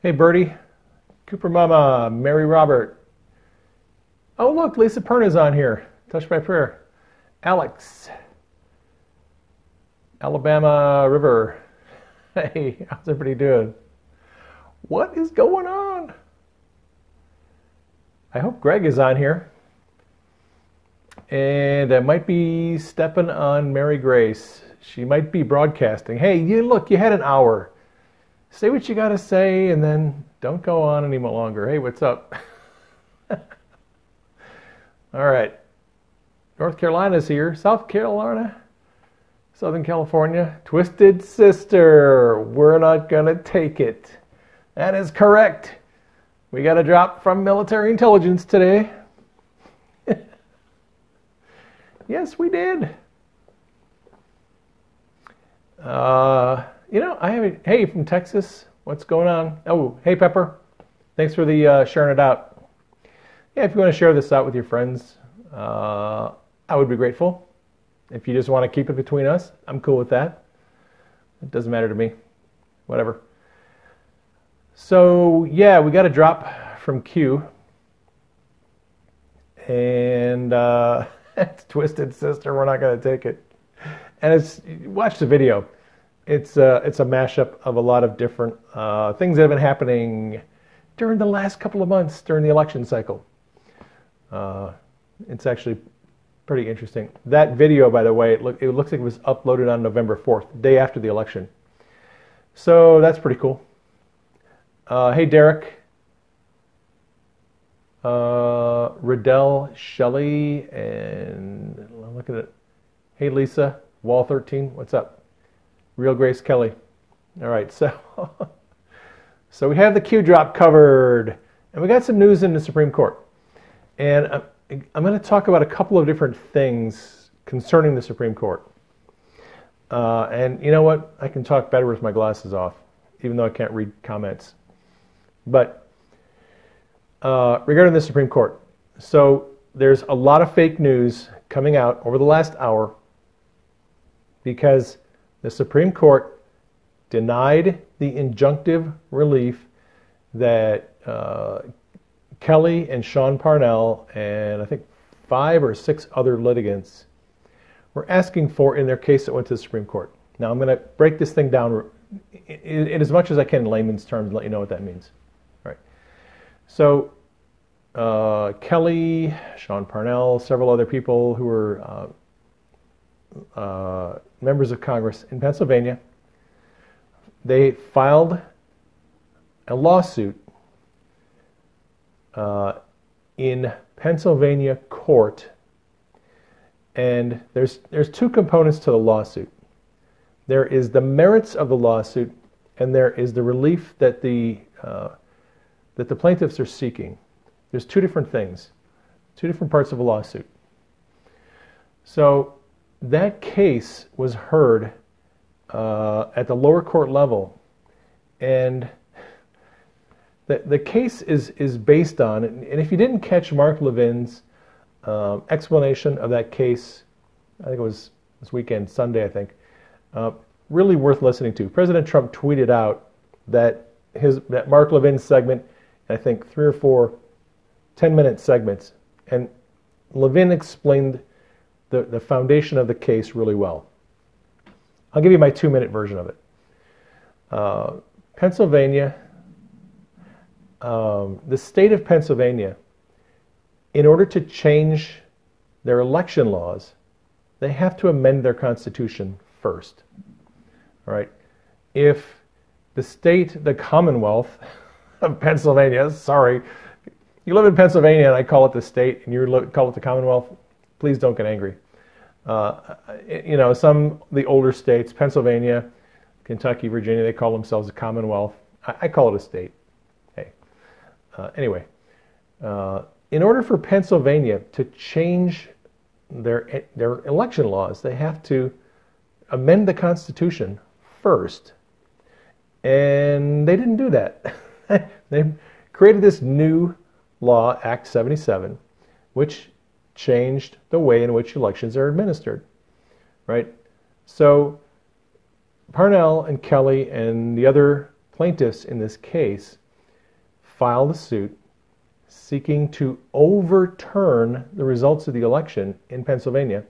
Hey, Birdie. Cooper Mama, Mary Robert. Oh, look, Lisa Perna's on here. Touched by prayer. Alex. Alabama River. Hey, how's everybody doing? What is going on? I hope Greg is on here. And I might be stepping on Mary Grace. She might be broadcasting. Hey, you look, you had an hour. Say what you got to say and then don't go on any longer. Hey, what's up? All right. North Carolina's here. South Carolina. Southern California. Twisted Sister. We're not going to take it. That is correct. We got a drop from military intelligence today. yes, we did. Uh, you know, I have a, hey from Texas. What's going on? Oh, hey Pepper. Thanks for the uh, sharing it out. Yeah, if you want to share this out with your friends, uh, I would be grateful. If you just want to keep it between us, I'm cool with that. It doesn't matter to me. Whatever. So, yeah, we got a drop from Q. And uh, it's Twisted Sister. We're not going to take it. And it's, watch the video. It's a, uh, it's a mashup of a lot of different uh, things that have been happening during the last couple of months during the election cycle. Uh, it's actually pretty interesting. That video, by the way, it, look, it looks like it was uploaded on November 4th, day after the election. So that's pretty cool. Uh, hey, Derek. Uh, Riddell Shelley, and look at it. Hey, Lisa, Wall 13, what's up? Real Grace Kelly. All right, so so we have the Q drop covered, and we got some news in the Supreme Court. And uh, I'm going to talk about a couple of different things concerning the Supreme Court. Uh, and you know what? I can talk better with my glasses off, even though I can't read comments. But uh, regarding the Supreme Court, so there's a lot of fake news coming out over the last hour because the Supreme Court denied the injunctive relief that uh, Kelly and Sean Parnell and I think five or six other litigants were asking for in their case that went to the Supreme Court. Now I'm going to break this thing down in, in, as much as I can in layman's terms and let you know what that means. All right. So uh, Kelly, Sean Parnell, several other people who were uh, uh, members of Congress in Pennsylvania, they filed a lawsuit uh, in Pennsylvania court, and there's there's two components to the lawsuit. There is the merits of the lawsuit, and there is the relief that the uh, that the plaintiffs are seeking. There's two different things, two different parts of a lawsuit. So that case was heard uh, at the lower court level, and the, the case is, is based on, and if you didn't catch Mark Levin's um, explanation of that case, I think it was this weekend, Sunday, I think, uh, really worth listening to. President Trump tweeted out that his that Mark Levin segment, I think three or four 10 minute segments, and Levin explained the, the foundation of the case really well. I'll give you my two minute version of it. Uh, Pennsylvania um, the state of Pennsylvania, in order to change their election laws, they have to amend their constitution first. All right. If the state, the Commonwealth of Pennsylvania, sorry, you live in Pennsylvania and I call it the state and you call it the Commonwealth, please don't get angry. Uh, you know, some the older states, Pennsylvania, Kentucky, Virginia, they call themselves a Commonwealth. I, I call it a state. Uh, anyway, uh, in order for Pennsylvania to change their their election laws, they have to amend the Constitution first, and they didn't do that. they created this new law, Act 77, which changed the way in which elections are administered. Right? So Parnell and Kelly and the other plaintiffs in this case filed a suit seeking to overturn the results of the election in Pennsylvania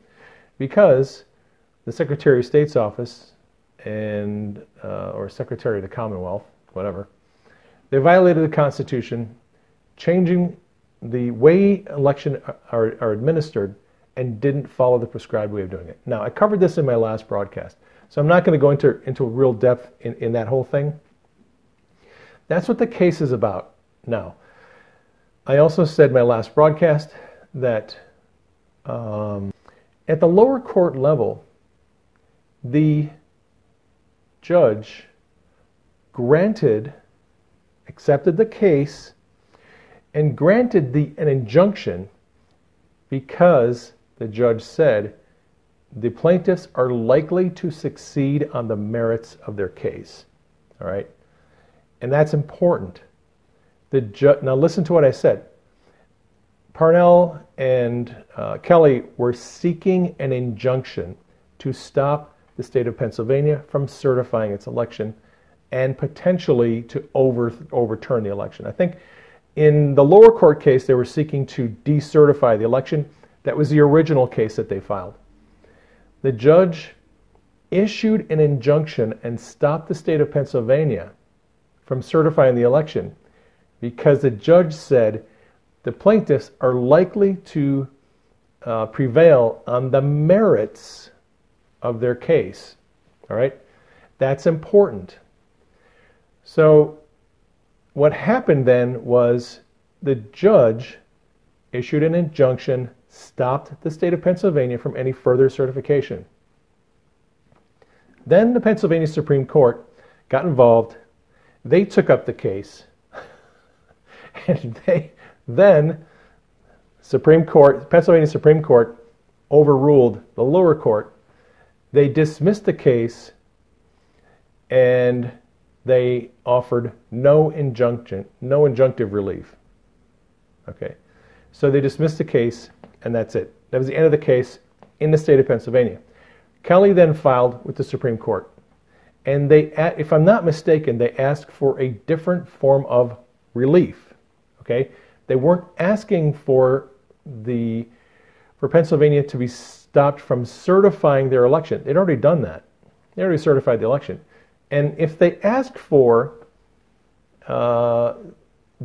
because the Secretary of State's office and uh, or Secretary of the Commonwealth, whatever, they violated the Constitution, changing the way election are, are administered and didn't follow the prescribed way of doing it. Now, I covered this in my last broadcast, so I'm not going to go into, into real depth in, in that whole thing. That's what the case is about. Now, I also said my last broadcast that um, at the lower court level, the judge granted, accepted the case, and granted the, an injunction because the judge said the plaintiffs are likely to succeed on the merits of their case. All right? And that's important. The ju- now, listen to what I said. Parnell and uh, Kelly were seeking an injunction to stop the state of Pennsylvania from certifying its election and potentially to over, overturn the election. I think in the lower court case, they were seeking to decertify the election. That was the original case that they filed. The judge issued an injunction and stopped the state of Pennsylvania from certifying the election because the judge said the plaintiffs are likely to uh, prevail on the merits of their case. All right? That's important. So, what happened then was the judge issued an injunction, stopped the state of Pennsylvania from any further certification. Then the Pennsylvania Supreme Court got involved. They took up the case. and they then Supreme Court, Pennsylvania Supreme Court overruled the lower court they dismissed the case and they offered no injunction, no injunctive relief. Okay. So they dismissed the case and that's it. That was the end of the case in the state of Pennsylvania. Kelly then filed with the Supreme Court. And they, if I'm not mistaken, they asked for a different form of relief. Okay? They weren't asking for the for Pennsylvania to be stopped from certifying their election. They'd already done that. They already certified the election. And if they asked for uh,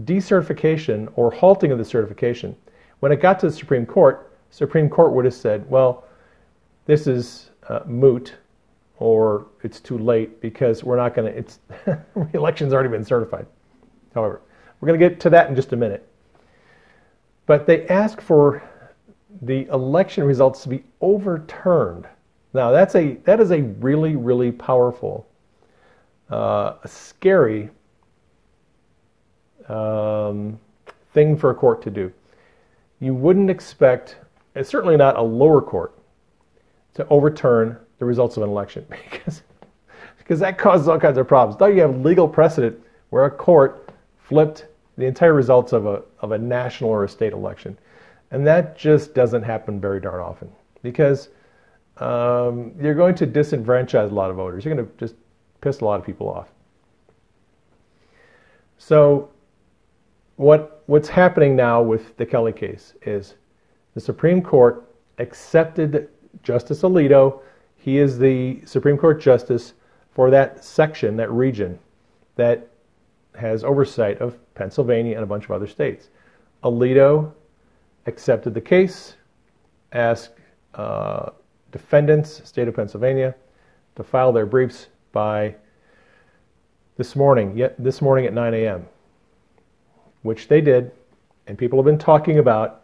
decertification or halting of the certification, when it got to the Supreme Court, Supreme Court would have said, well, this is uh, moot or it's too late because we're not going to, it's, the election's already been certified. However, we're going to get to that in just a minute. But they ask for the election results to be overturned. Now that's a that is a really really powerful, uh, a scary um, thing for a court to do. You wouldn't expect, it's certainly not a lower court, to overturn the results of an election because because that causes all kinds of problems. Now you have legal precedent where a court flipped the entire results of a of a national or a state election. And that just doesn't happen very darn often because um, you're going to disenfranchise a lot of voters. You're going to just piss a lot of people off. So, what, what's happening now with the Kelly case is the Supreme Court accepted Justice Alito. He is the Supreme Court justice for that section, that region, that has oversight of Pennsylvania and a bunch of other states. Alito accepted the case, asked uh, defendants, state of Pennsylvania, to file their briefs by this morning, yet this morning at 9 a.m., which they did, and people have been talking about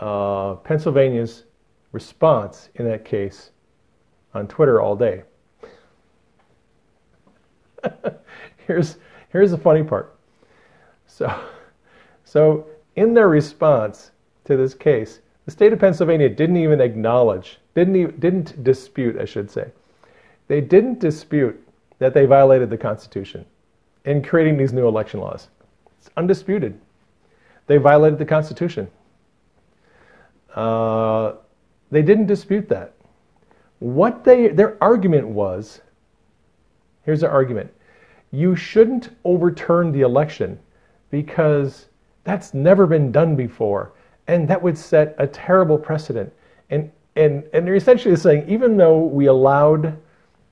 uh, Pennsylvania's response in that case on Twitter all day. here's here's the funny part. So, so in their response, to this case, the state of Pennsylvania didn't even acknowledge, didn't, even, didn't dispute, I should say. They didn't dispute that they violated the Constitution in creating these new election laws. It's undisputed. They violated the Constitution. Uh, they didn't dispute that. What they, their argument was here's their argument you shouldn't overturn the election because that's never been done before. And that would set a terrible precedent. And, and, and they're essentially saying even though we allowed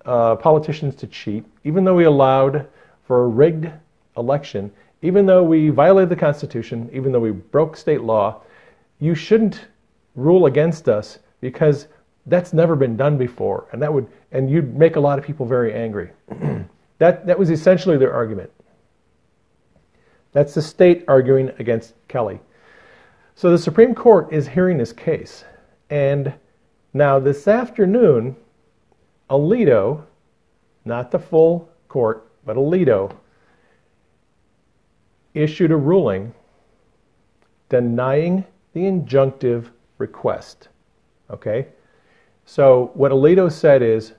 uh, politicians to cheat, even though we allowed for a rigged election, even though we violated the Constitution, even though we broke state law, you shouldn't rule against us because that's never been done before. And that would and you'd make a lot of people very angry. that that was essentially their argument. That's the state arguing against Kelly. So the Supreme Court is hearing this case. And now this afternoon, Alito, not the full court, but Alito, issued a ruling denying the injunctive request. Okay? So what Alito said is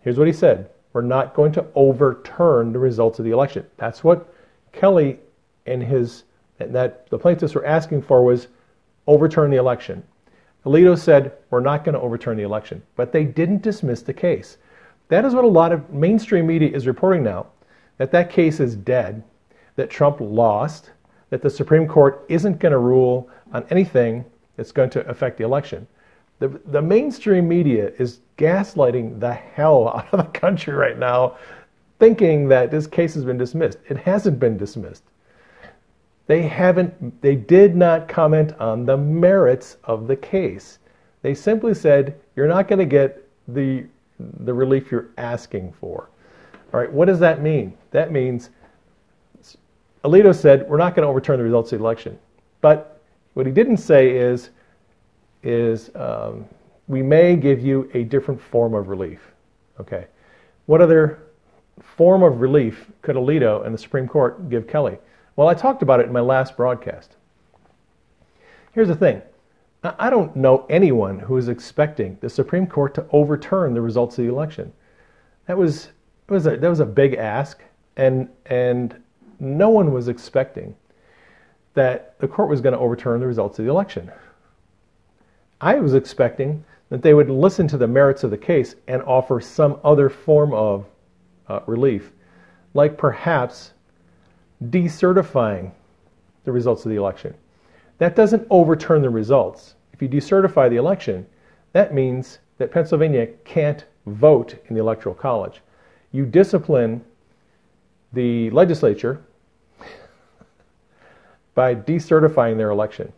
here's what he said we're not going to overturn the results of the election. That's what Kelly and his and that the plaintiffs were asking for was overturn the election. Alito said, We're not going to overturn the election. But they didn't dismiss the case. That is what a lot of mainstream media is reporting now that that case is dead, that Trump lost, that the Supreme Court isn't going to rule on anything that's going to affect the election. The, the mainstream media is gaslighting the hell out of the country right now, thinking that this case has been dismissed. It hasn't been dismissed. They haven't, they did not comment on the merits of the case. They simply said, you're not going to get the, the relief you're asking for. All right, what does that mean? That means Alito said, we're not going to overturn the results of the election. But what he didn't say is, is um, we may give you a different form of relief. Okay. What other form of relief could Alito and the Supreme Court give Kelly? Well, I talked about it in my last broadcast. Here's the thing I don't know anyone who is expecting the Supreme Court to overturn the results of the election. That was, was a, that was a big ask, and, and no one was expecting that the court was going to overturn the results of the election. I was expecting that they would listen to the merits of the case and offer some other form of uh, relief, like perhaps decertifying the results of the election. That doesn't overturn the results. If you decertify the election, that means that Pennsylvania can't vote in the Electoral College. You discipline the legislature by decertifying their election.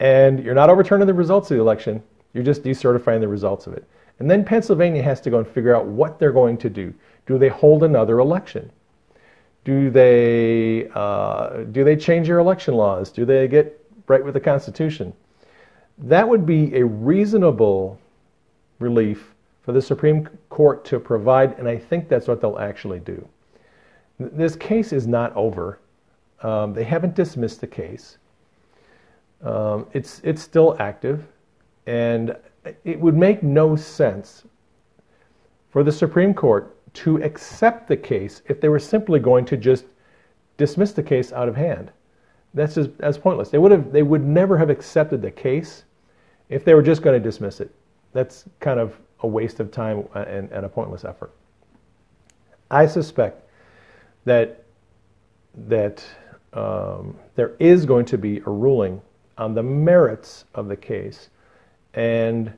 And you're not overturning the results of the election, you're just decertifying the results of it. And then Pennsylvania has to go and figure out what they're going to do. Do they hold another election? Do they, uh, do they change their election laws? Do they get right with the Constitution? That would be a reasonable relief for the Supreme Court to provide, and I think that's what they'll actually do. This case is not over. Um, they haven't dismissed the case. Um, it's, it's still active, and it would make no sense for the Supreme Court to accept the case if they were simply going to just dismiss the case out of hand. That's just that's pointless. They would have they would never have accepted the case if they were just going to dismiss it. That's kind of a waste of time and, and a pointless effort. I suspect that that um, there is going to be a ruling on the merits of the case, and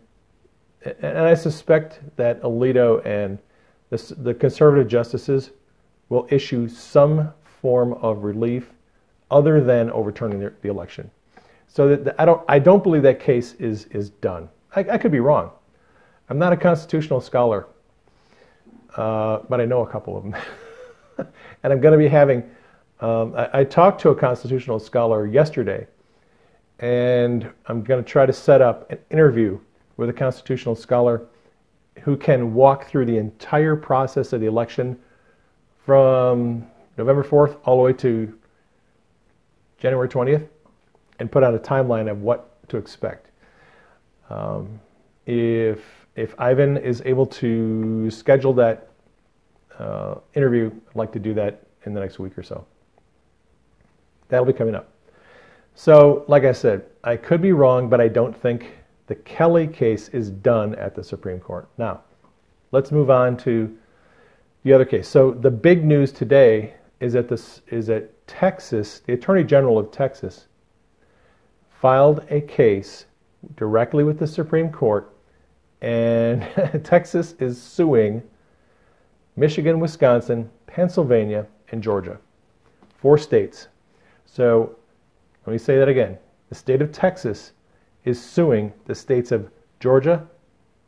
and I suspect that Alito and the, the conservative justices will issue some form of relief other than overturning the, the election. So that the, I don't I don't believe that case is is done. I, I could be wrong. I'm not a constitutional scholar, uh, but I know a couple of them, and I'm going to be having. Um, I, I talked to a constitutional scholar yesterday, and I'm going to try to set up an interview with a constitutional scholar who can walk through the entire process of the election from November 4th all the way to January 20th and put out a timeline of what to expect. Um, if, if Ivan is able to schedule that uh, interview, I'd like to do that in the next week or so. That'll be coming up. So, like I said, I could be wrong, but I don't think the Kelly case is done at the Supreme Court. Now, let's move on to the other case. So, the big news today is that this is that Texas, the Attorney General of Texas, filed a case directly with the Supreme Court, and Texas is suing Michigan, Wisconsin, Pennsylvania, and Georgia. Four states. So let me say that again. The state of Texas is suing the states of Georgia,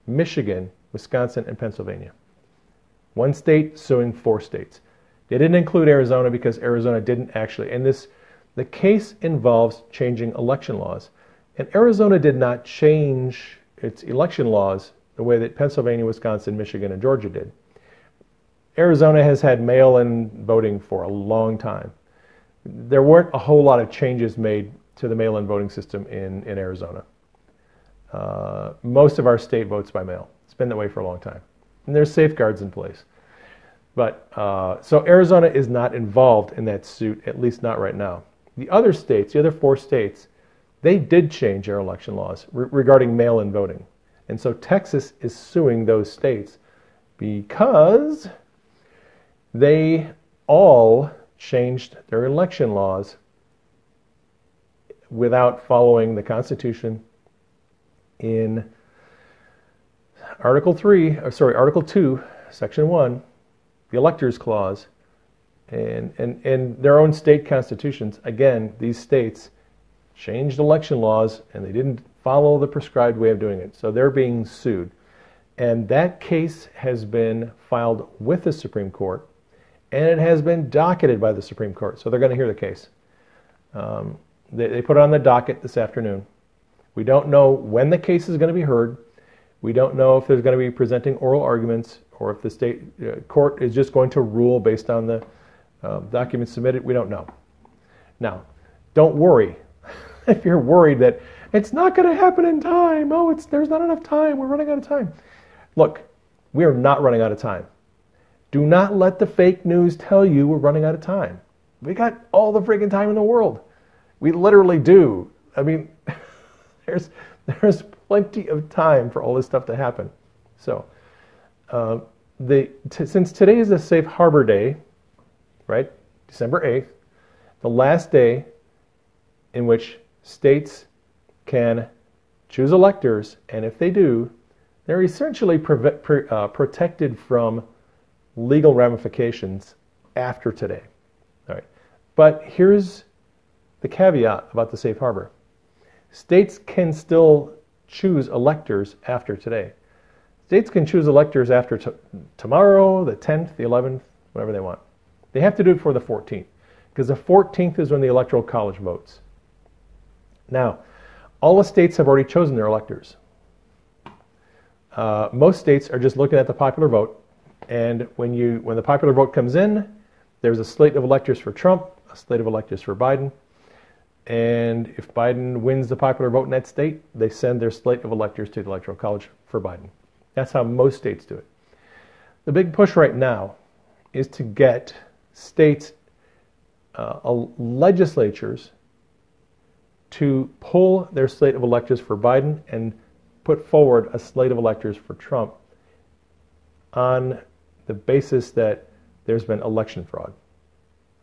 Michigan, Wisconsin, and Pennsylvania. One state suing four states. They didn't include Arizona because Arizona didn't actually. And this, the case involves changing election laws. And Arizona did not change its election laws the way that Pennsylvania, Wisconsin, Michigan, and Georgia did. Arizona has had mail in voting for a long time. There weren't a whole lot of changes made to the mail in voting system in, in Arizona. Uh, most of our state votes by mail. It's been that way for a long time. And there's safeguards in place. But uh, so Arizona is not involved in that suit, at least not right now. The other states, the other four states, they did change their election laws re- regarding mail in voting. And so Texas is suing those states because they all changed their election laws without following the Constitution in Article 3, or sorry, Article 2, Section 1, the Electors Clause, and, and, and their own state constitutions. Again, these states changed election laws and they didn't follow the prescribed way of doing it. So they're being sued. And that case has been filed with the Supreme Court and it has been docketed by the Supreme Court. So they're going to hear the case. Um, they, they put it on the docket this afternoon. We don't know when the case is going to be heard. We don't know if there's going to be presenting oral arguments or if the state uh, court is just going to rule based on the uh, documents submitted. We don't know. Now, don't worry if you're worried that it's not going to happen in time. Oh, it's there's not enough time. We're running out of time. Look, we are not running out of time. Do not let the fake news tell you we're running out of time. We got all the freaking time in the world. We literally do. I mean, there's there's plenty of time for all this stuff to happen. So, uh, the t- since today is a safe harbor day, right? December 8th, the last day in which states can choose electors, and if they do, they're essentially pre- pre- uh, protected from legal ramifications after today. All right. But here's the caveat about the safe harbor. States can still choose electors after today. States can choose electors after t- tomorrow, the 10th, the 11th, whatever they want. They have to do it for the 14th because the 14th is when the Electoral College votes. Now, all the states have already chosen their electors. Uh, most states are just looking at the popular vote, and when you when the popular vote comes in, there's a slate of electors for Trump, a slate of electors for Biden, and if Biden wins the popular vote in that state, they send their slate of electors to the Electoral College for Biden. That's how most states do it. The big push right now is to get states, uh, legislatures, to pull their slate of electors for Biden and put forward a slate of electors for Trump on the basis that there's been election fraud.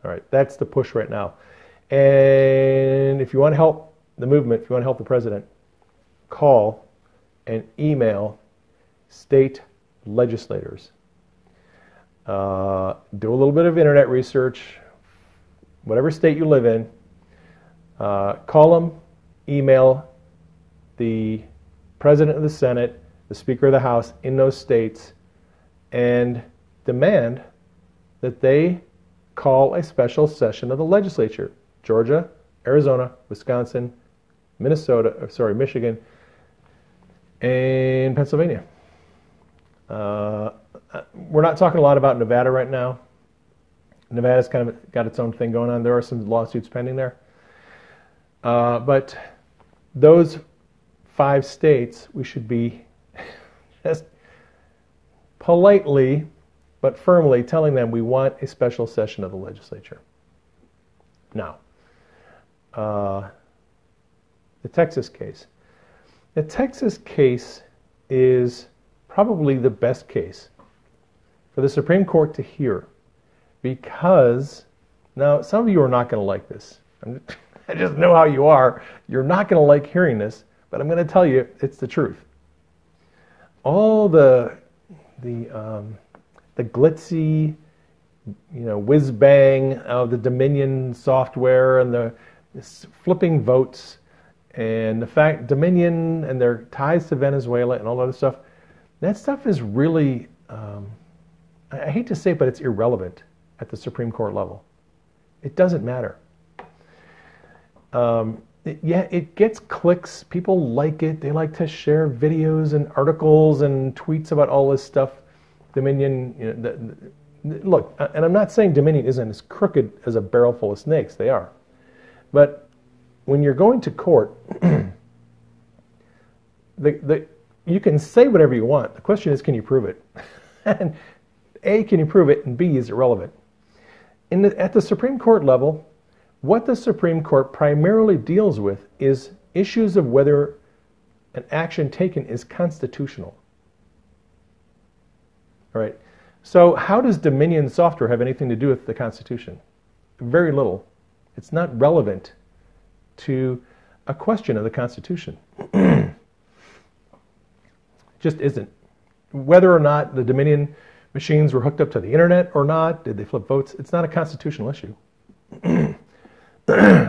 All right, that's the push right now. And if you want to help the movement, if you want to help the president, call and email state legislators. Uh, do a little bit of internet research, whatever state you live in. Uh, call them, email the president of the Senate, the Speaker of the House in those states, and demand that they call a special session of the legislature. Georgia, Arizona, Wisconsin, Minnesota, uh, sorry, Michigan, and Pennsylvania. Uh, we're not talking a lot about Nevada right now. Nevada's kind of got its own thing going on. There are some lawsuits pending there. Uh, but those five states, we should be just politely but firmly telling them we want a special session of the legislature. Now, uh, the Texas case. The Texas case is probably the best case for the Supreme Court to hear because Now, some of you are not going to like this. I just know how you are. You're not going to like hearing this, but I'm going to tell you it's the truth. All the the um, the glitzy, you know, whiz bang of the Dominion software and the flipping votes and the fact Dominion and their ties to Venezuela and all that other stuff. That stuff is really, um, I, hate to say it, but it's irrelevant at the Supreme Court level. It doesn't matter. Um, it, yeah, it gets clicks. People like it. They like to share videos and articles and tweets about all this stuff. Dominion, you know, the, the, look, and I'm not saying Dominion isn't as crooked as a barrel full of snakes. They are. But when you're going to court, the, the, you can say whatever you want. The question is, can you prove it? and A, can you prove it? And B, is it relevant? The, at the Supreme Court level, what the Supreme Court primarily deals with is issues of whether an action taken is constitutional. All right. So, how does Dominion software have anything to do with the Constitution? Very little. It's not relevant to a question of the Constitution. just isn't. Whether or not the Dominion machines were hooked up to the internet or not, did they flip votes? It's not a constitutional issue.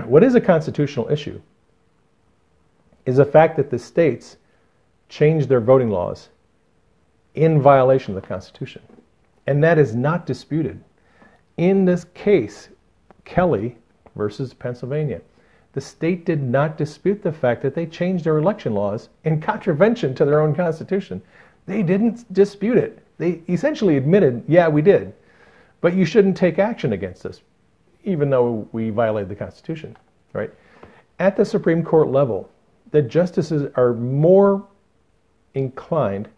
what is a constitutional issue is the fact that the states changed their voting laws in violation of the Constitution. And that is not disputed. In this case, Kelly versus Pennsylvania, the state did not dispute the fact that they changed their election laws in contravention to their own Constitution. They didn't dispute it. They essentially admitted, yeah, we did. But you shouldn't take action against us, even though we violated the Constitution, right? At the Supreme Court level, the justices are more inclined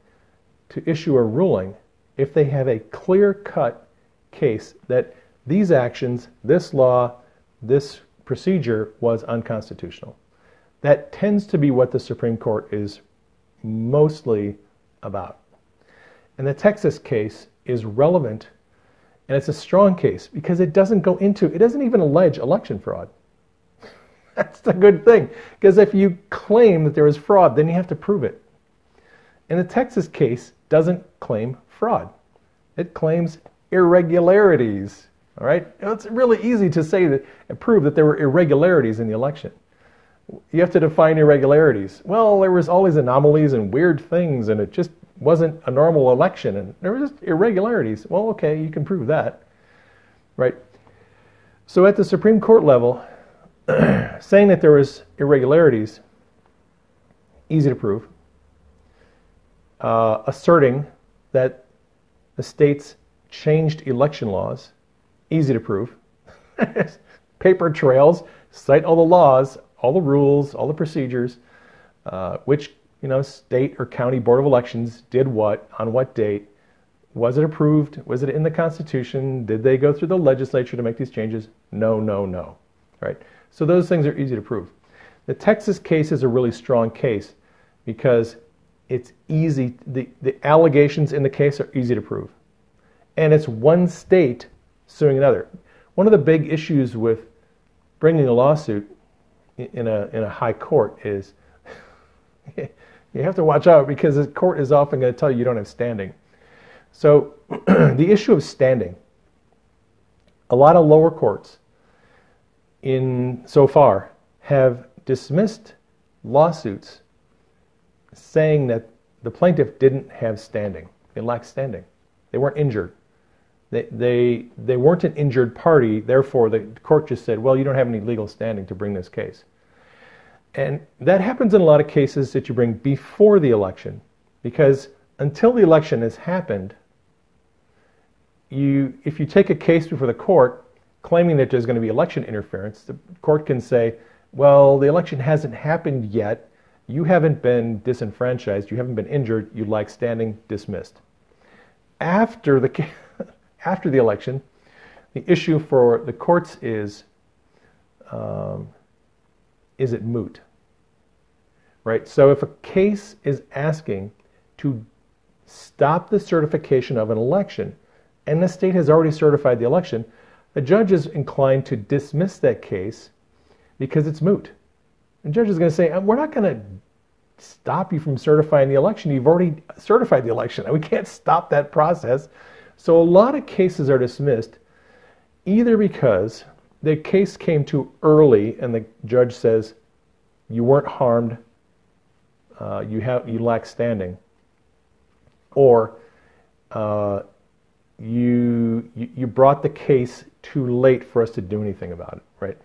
to issue a ruling if they have a clear cut case that these actions, this law, this procedure was unconstitutional. That tends to be what the Supreme Court is mostly about. And the Texas case is relevant and it's a strong case because it doesn't go into, it doesn't even allege election fraud. That's the good thing. Because if you claim that there is fraud, then you have to prove it. And the Texas case doesn't claim fraud, it claims irregularities. All right? It's really easy to say that prove that there were irregularities in the election. You have to define irregularities. Well, there was all these anomalies and weird things, and it just wasn't a normal election, and there were just irregularities. Well, okay, you can prove that, right? So at the Supreme Court level, saying that there was irregularities, easy to prove. Uh, asserting that the states changed election laws, easy to prove. Paper trails cite all the laws, all the rules, all the procedures, uh, which you know state or county board of elections did what on what date. Was it approved? Was it in the Constitution? Did they go through the legislature to make these changes? No, no, no. Right. So those things are easy to prove. The Texas case is a really strong case because it's easy. The, the allegations in the case are easy to prove, and it's one state suing another. One of the big issues with bringing a lawsuit in a, in a high court is you have to watch out because the court is often going to tell you you don't have standing. So, the issue of standing, a lot of lower courts in so far have dismissed lawsuits saying that the plaintiff didn't have standing. They lacked standing. They weren't injured. They, they, they weren't an injured party, therefore, the court just said, well, you don't have any legal standing to bring this case. And that happens in a lot of cases that you bring before the election, because until the election has happened, you, if you take a case before the court claiming that there's going to be election interference, the court can say, well, the election hasn't happened yet. You haven't been disenfranchised. You haven't been injured. You like standing dismissed. After the after the election, the issue for the courts is um, is it moot? Right? So if a case is asking to stop the certification of an election and the state has already certified the election, the judge is inclined to dismiss that case because it's moot. The judge is going to say, "Uh, We're not going to stop you from certifying the election. You've already certified the election. We can't stop that process. So a lot of cases are dismissed either because the case came too early and the judge says you weren't harmed, uh, you have you lack standing, or uh, you, you brought the case too late for us to do anything about it. Right?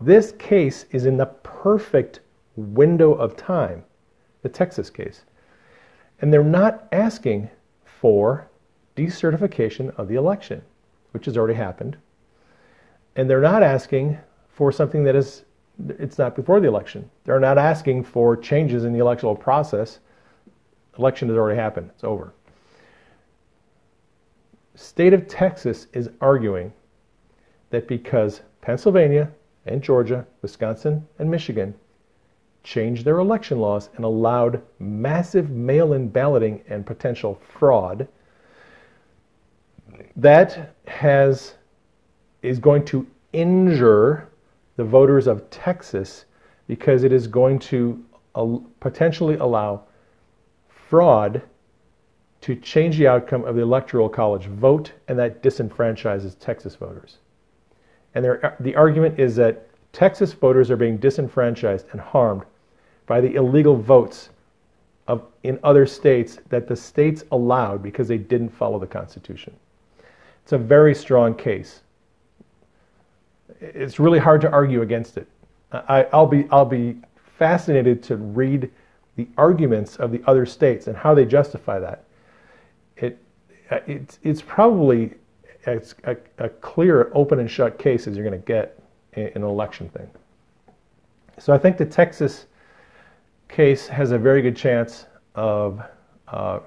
This case is in the perfect window of time, the Texas case, and they're not asking for decertification of the election, which has already happened and they're not asking for something that is it's not before the election. They're not asking for changes in the electoral process. Election has already happened. It's over. State of Texas is arguing that because Pennsylvania and Georgia, Wisconsin and Michigan changed their election laws and allowed massive mail-in balloting and potential fraud, that has is going to injure the voters of Texas because it is going to potentially allow fraud to change the outcome of the electoral college vote, and that disenfranchises Texas voters. And there, the argument is that Texas voters are being disenfranchised and harmed by the illegal votes of, in other states that the states allowed because they didn't follow the Constitution. It's a very strong case it's really hard to argue against it. I, will be I'll be fascinated to read the arguments of the other states and how they justify that. It it's it's probably it's a, a clear open and shut case as you're going to get in, in an election thing. So I think the Texas case has a very good chance of. Uh,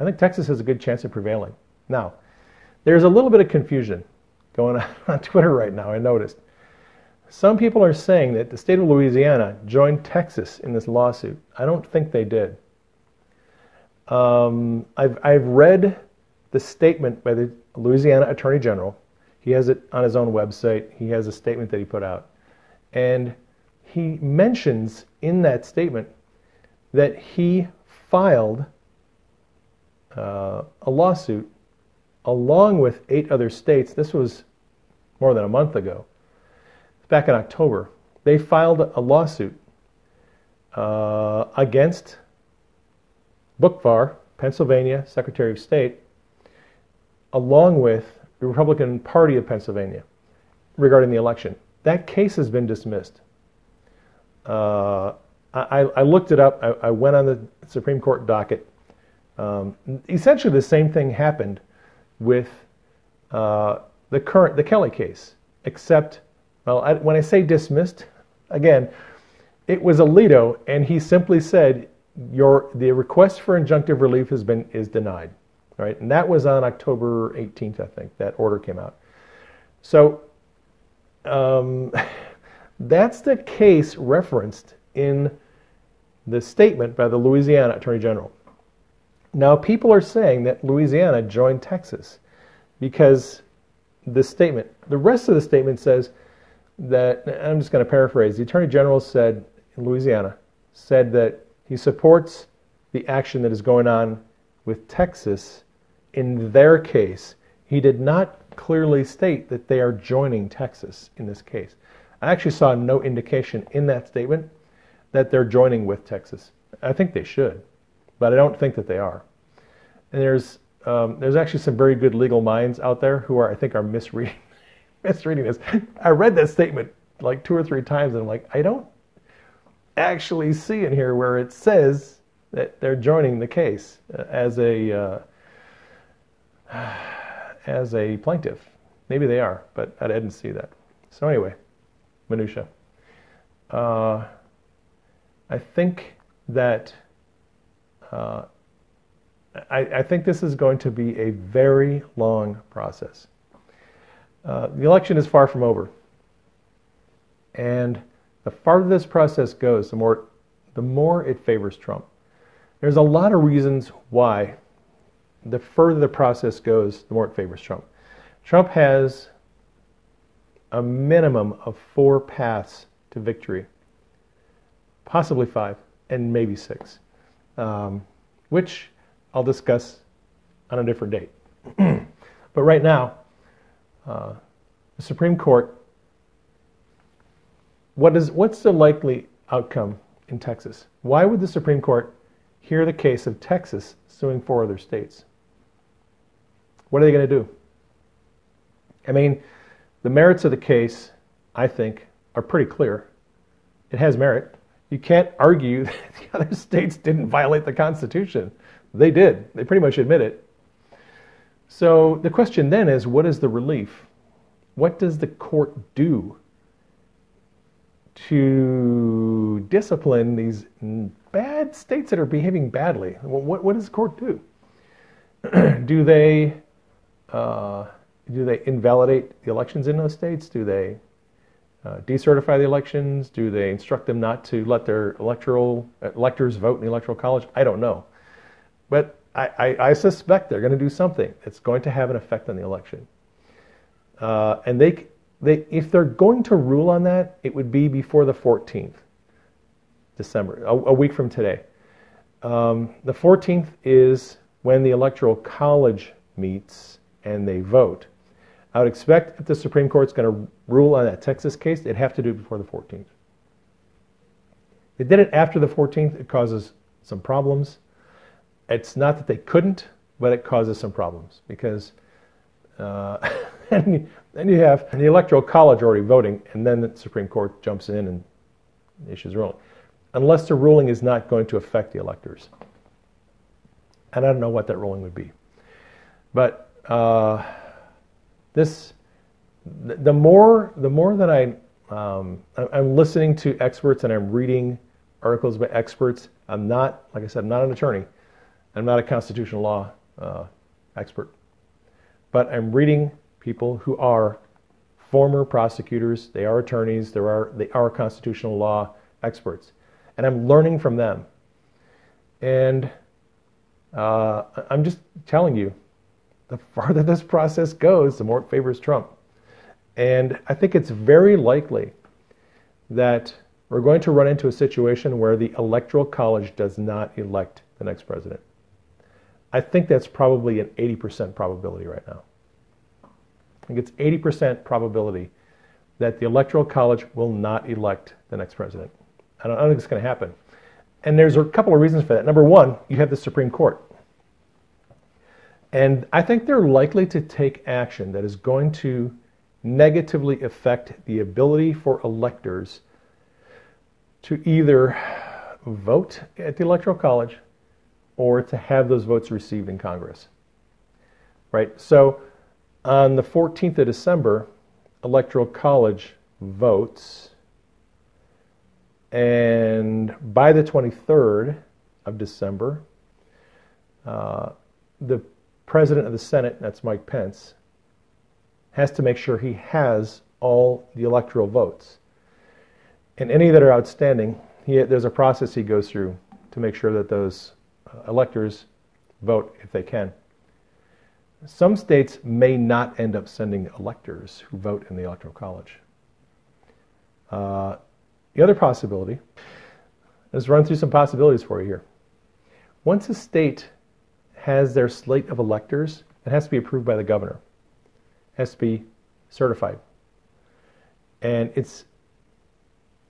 I think Texas has a good chance of prevailing. Now, there's a little bit of confusion going on on Twitter right now, I noticed. Some people are saying that the state of Louisiana joined Texas in this lawsuit. I don't think they did. Um, I've, I've read the statement by the Louisiana Attorney General. He has it on his own website. He has a statement that he put out. And he mentions in that statement that he filed uh, a lawsuit along with eight other states. This was more than a month ago, back in October. They filed a lawsuit uh, against Boockvar, Pennsylvania Secretary of State, along with the Republican Party of Pennsylvania regarding the election. That case has been dismissed. Uh, I, I, looked it up. I, I, went on the Supreme Court docket. Um, essentially, the same thing happened with uh, the current the Kelly case, except well, I, when I say dismissed, again, it was Alito, and he simply said your the request for injunctive relief has been is denied, right? And that was on October 18th, I think that order came out. So um, that's the case referenced in the statement by the Louisiana Attorney General. Now, people are saying that Louisiana joined Texas because this statement, the rest of the statement says that, I'm just going to paraphrase, the Attorney General said in Louisiana, said that he supports the action that is going on with Texas in their case. He did not clearly state that they are joining Texas in this case. I actually saw no indication in that statement that they're joining with Texas. I think they should, but I don't think that they are. And there's um, there's actually some very good legal minds out there who are I think are misreading misreading this. I read that statement like two or three times, and I'm like, I don't actually see in here where it says that they're joining the case uh, as a uh, as a plaintiff. Maybe they are, but I didn't see that. So anyway, minutia. Uh, I think that uh, I, I think this is going to be a very long process. Uh, the election is far from over. And the farther this process goes, the more, the more it favors Trump. There's a lot of reasons why the further the process goes, the more it favors Trump. Trump has a minimum of four paths to victory, possibly five, and maybe six, um, which I'll discuss on a different date. but right now, uh, the Supreme Court, what is, what's the likely outcome in Texas? Why would the Supreme Court hear the case of Texas suing four other states? What are they going to do? I mean, the merits of the case, I think, are pretty clear. It has merit. You can't argue that the other states didn't violate the Constitution. They did. They pretty much admit it. So the question then is what is the relief? What does the court do to discipline these bad states that are behaving badly? What, what does the court do? do they uh, do they invalidate the elections in those states? Do they uh, decertify the elections? Do they instruct them not to let their electoral electors vote in the electoral college? I don't know, but I, I, I suspect they're going to do something that's going to have an effect on the election. Uh, and they, they, if they're going to rule on that, it would be before the 14th, December, a, a week from today. Um, the 14th is when the electoral college meets and they vote. I would expect if the Supreme Court's going to rule on that Texas case, they'd have to do it before the 14th. They did it after the 14th, it causes some problems. It's not that they couldn't, but it causes some problems because uh, then you have the Electoral College already voting, and then the Supreme Court jumps in and issues a ruling. Unless the ruling is not going to affect the electors. And I don't know what that ruling would be. But uh, this, the more, the more that I, um, I'm listening to experts and I'm reading articles by experts. I'm not, like I said, I'm not an attorney. I'm not a constitutional law uh, expert. But I'm reading people who are former prosecutors, they are attorneys, they are, they are constitutional law experts. And I'm learning from them. And uh, I'm just telling you, the farther this process goes, the more it favors Trump. And I think it's very likely that we're going to run into a situation where the Electoral College does not elect the next president. I think that's probably an 80% probability right now. I think it's 80% probability that the Electoral College will not elect the next president. I don't, I don't think it's going to happen. And there's a couple of reasons for that. Number one, you have the Supreme Court. And I think they're likely to take action that is going to negatively affect the ability for electors to either vote at the Electoral College or to have those votes received in Congress. Right? So on the 14th of December, Electoral College votes, and by the 23rd of December, uh, the president of the Senate, that's Mike Pence, has to make sure he has all the electoral votes. And any that are outstanding, he, there's a process he goes through to make sure that those uh, electors vote if they can. Some states may not end up sending electors who vote in the Electoral College. Uh, the other possibility, let's run through some possibilities for you here. Once a state has their slate of electors, it has to be approved by the governor. It has to be certified. And it's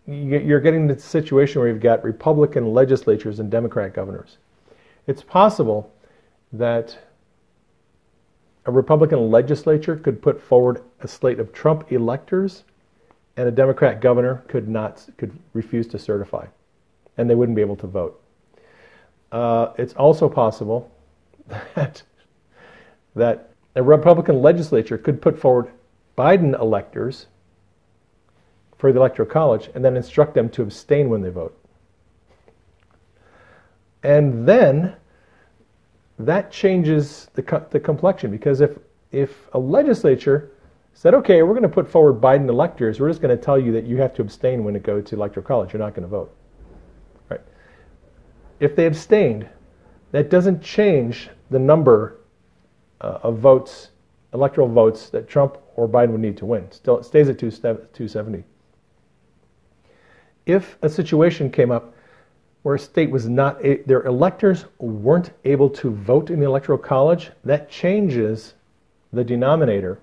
you're getting the situation where you've got Republican legislatures and Democrat governors. It's possible that a Republican legislature could put forward a slate of Trump electors and a Democrat governor could not could refuse to certify and they wouldn't be able to vote. Uh, it's also possible that, that a Republican legislature could put forward Biden electors for the Electoral College and then instruct them to abstain when they vote. And then that changes the, the complexion because if, if a legislature said, okay, we're going to put forward Biden electors, we're just going to tell you that you have to abstain when it goes to Electoral College, you're not going to vote. Right? If they abstained, that doesn't change the number uh, of votes electoral votes that Trump or Biden would need to win. Still, it stays at 270. If a situation came up where a state was not, their electors weren't able to vote in the electoral college, that changes the denominator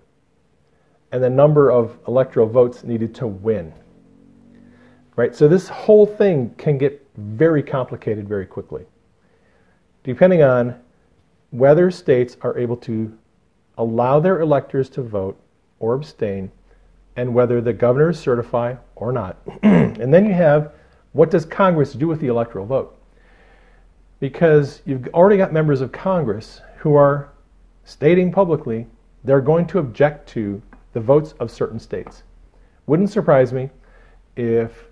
and the number of electoral votes needed to win. Right? So this whole thing can get very complicated very quickly. Depending on whether states are able to allow their electors to vote or abstain, and whether the governors certify or not. and then you have what does Congress do with the electoral vote? Because you've already got members of Congress who are stating publicly they're going to object to the votes of certain states. Wouldn't surprise me if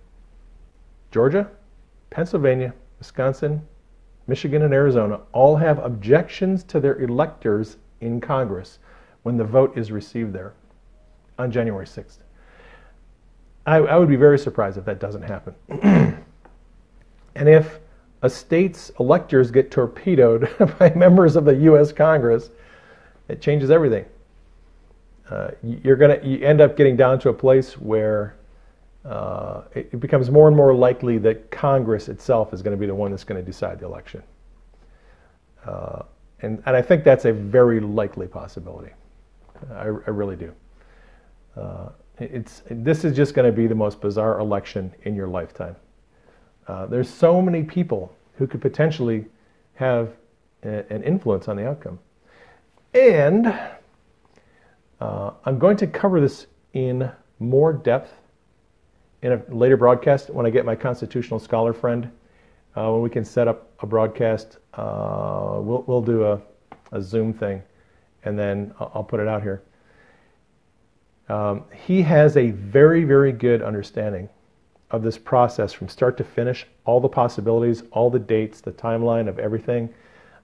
Georgia, Pennsylvania, Wisconsin, Michigan, and Arizona all have objections to their electors in Congress when the vote is received there on January 6th. I, I would be very surprised if that doesn't happen. and if a state's electors get torpedoed by members of the U.S. Congress, it changes everything. Uh, you're gonna you end up getting down to a place where uh, it, it, becomes more and more likely that Congress itself is going to be the one that's going to decide the election. Uh, and, and I think that's a very likely possibility. I, I really do. Uh, it's, this is just going to be the most bizarre election in your lifetime. Uh, there's so many people who could potentially have a, an influence on the outcome. And uh, I'm going to cover this in more depth in a later broadcast when I get my constitutional scholar friend. Uh, when we can set up a broadcast, uh, we'll, we'll do a, a Zoom thing and then I'll put it out here. Um, he has a very, very good understanding of this process from start to finish, all the possibilities, all the dates, the timeline of everything,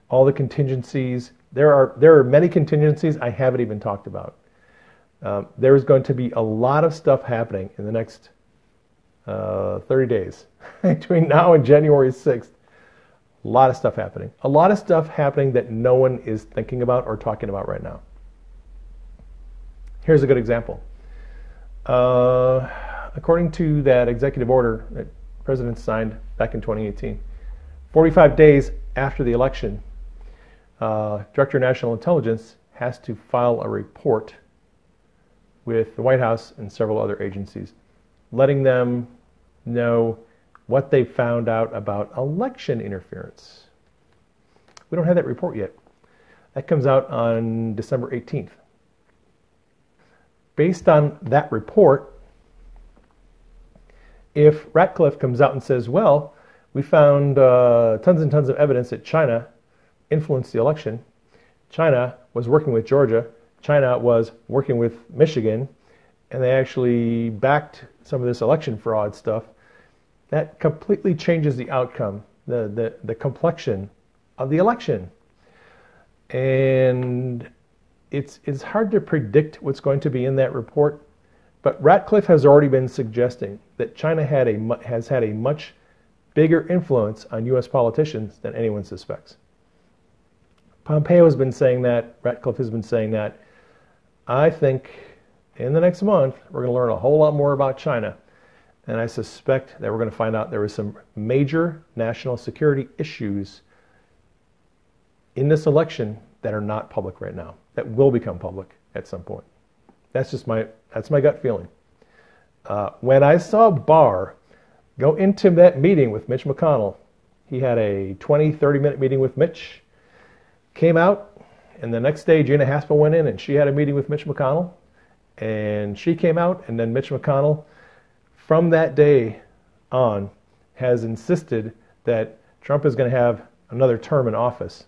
all the contingencies. There are, there are many contingencies I haven't even talked about. Um, there is going to be a lot of stuff happening in the next uh, 30 days between now and January 6th. A lot of stuff happening. A lot of stuff happening that no one is thinking about or talking about right now. Here's a good example. Uh, according to that executive order that President signed back in 2018, 45 days after the election, uh, Director of National Intelligence has to file a report with the White House and several other agencies, letting them know what they found out about election interference. We don't have that report yet. That comes out on December 18th. Based on that report, if Ratcliffe comes out and says, well, we found uh, tons and tons of evidence that China influenced the election, China was working with Georgia, China was working with Michigan, and they actually backed some of this election fraud stuff, that completely changes the outcome, the, the, the complexion of the election. And it's, it's hard to predict what's going to be in that report, but Ratcliffe has already been suggesting that China had a, has had a much bigger influence on U.S. politicians than anyone suspects. Pompeo has been saying that, Ratcliffe has been saying that. I think in the next month, we're going to learn a whole lot more about China. And I suspect that we're going to find out there were some major national security issues in this election that are not public right now, that will become public at some point. That's just my, that's my gut feeling. Uh, when I saw Barr go into that meeting with Mitch McConnell, he had a 20, 30 minute meeting with Mitch, came out, and the next day Gina Haspel went in and she had a meeting with Mitch McConnell and she came out, and then Mitch McConnell, from that day on, has insisted that Trump is going to have another term in office.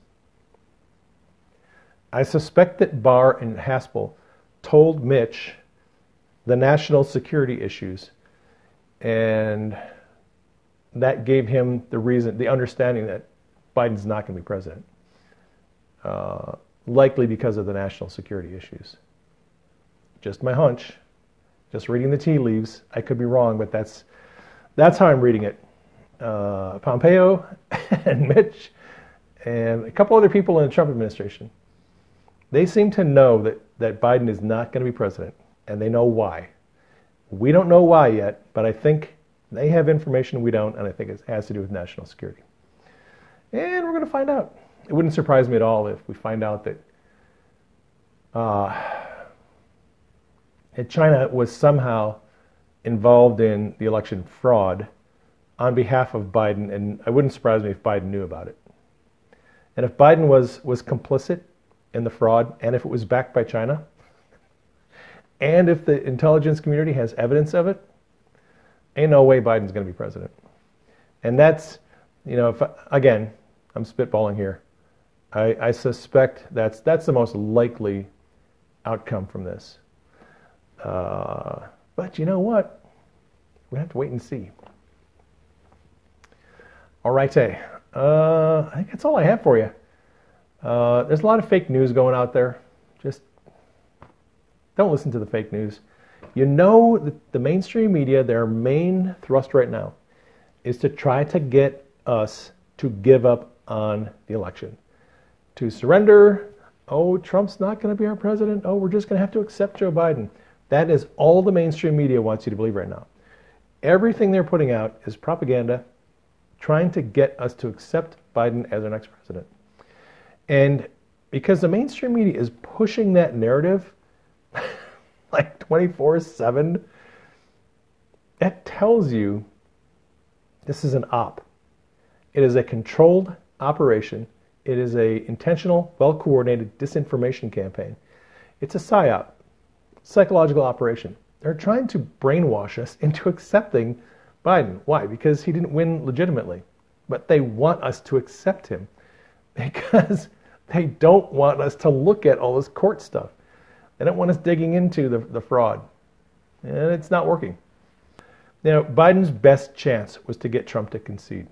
I suspect that Barr and Haspel told Mitch the national security issues, and that gave him the reason, the understanding that Biden's not going to be president, uh, likely because of the national security issues just my hunch, just reading the tea leaves. I could be wrong, but that's that's how I'm reading it. Uh, Pompeo and Mitch and a couple other people in the Trump administration they seem to know that, that Biden is not going to be president, and they know why. We don't know why yet, but I think they have information we don't, and I think it has to do with national security. And we're going to find out. It wouldn't surprise me at all if we find out that, uh, China was somehow involved in the election fraud on behalf of Biden, and it wouldn't surprise me if Biden knew about it. And if Biden was, was complicit in the fraud, and if it was backed by China, and if the intelligence community has evidence of it, ain't no way Biden's going to be president. And that's, you know, if, again, I'm spitballing here. I, I suspect that's that's the most likely outcome from this. Uh, but you know what? We have to wait and see. All right, hey. Uh, I think that's all I have for you. Uh, there's a lot of fake news going out there. Just don't listen to the fake news. You know that the mainstream media, their main thrust right now is to try to get us to give up on the election, to surrender. Oh, Trump's not going to be our president. Oh, we're just going to have to accept Joe Biden. That is all the mainstream media wants you to believe right now. Everything they're putting out is propaganda trying to get us to accept Biden as our next president. And because the mainstream media is pushing that narrative like 24 7, that tells you this is an op. It is a controlled operation. It is a intentional, well-coordinated disinformation campaign. It's a psyop, psychological operation. They're trying to brainwash us into accepting Biden. Why? Because he didn't win legitimately. But they want us to accept him because they don't want us to look at all this court stuff. They don't want us digging into the, the fraud. And it's not working. Now, Biden's best chance was to get Trump to concede.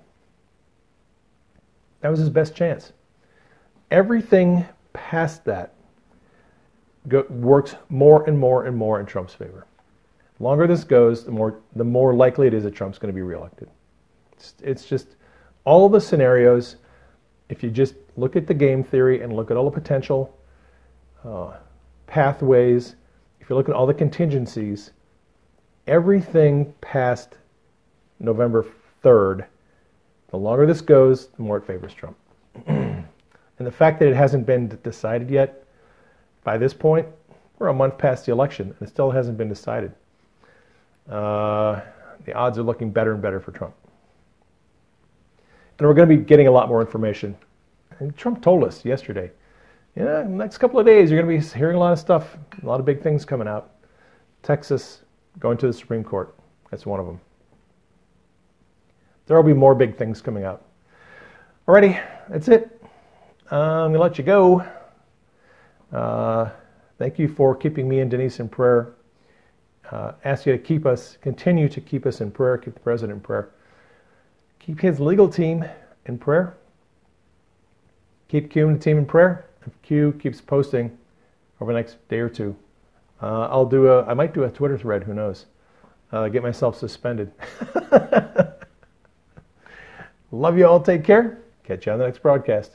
That was his best chance. Everything past that go, works more and more and more in Trump's favor. Longer this goes, the more the more likely it is that Trump's going to be reelected. It's, it's just all the scenarios. If you just look at the game theory and look at all the potential uh, pathways, if you look at all the contingencies, everything past November 3rd, the longer this goes, the more it favors Trump. and the fact that it hasn't been decided yet, by this point, we're a month past the election and it still hasn't been decided uh, the odds are looking better and better for Trump. And we're going to be getting a lot more information. And Trump told us yesterday, yeah, in the next couple of days, you're going to be hearing a lot of stuff, a lot of big things coming out. Texas going to the Supreme Court. That's one of them. There will be more big things coming out. Alrighty, that's it. I'm going to let you go. Uh, thank you for keeping me and Denise in prayer uh, ask you to keep us, continue to keep us in prayer, keep the president in prayer. Keep his legal team in prayer. Keep Q and the team in prayer. If Q keeps posting over the next day or two, uh, I'll do a, I might do a Twitter thread, who knows. Uh, get myself suspended. Love you all. Take care. Catch you on the next broadcast.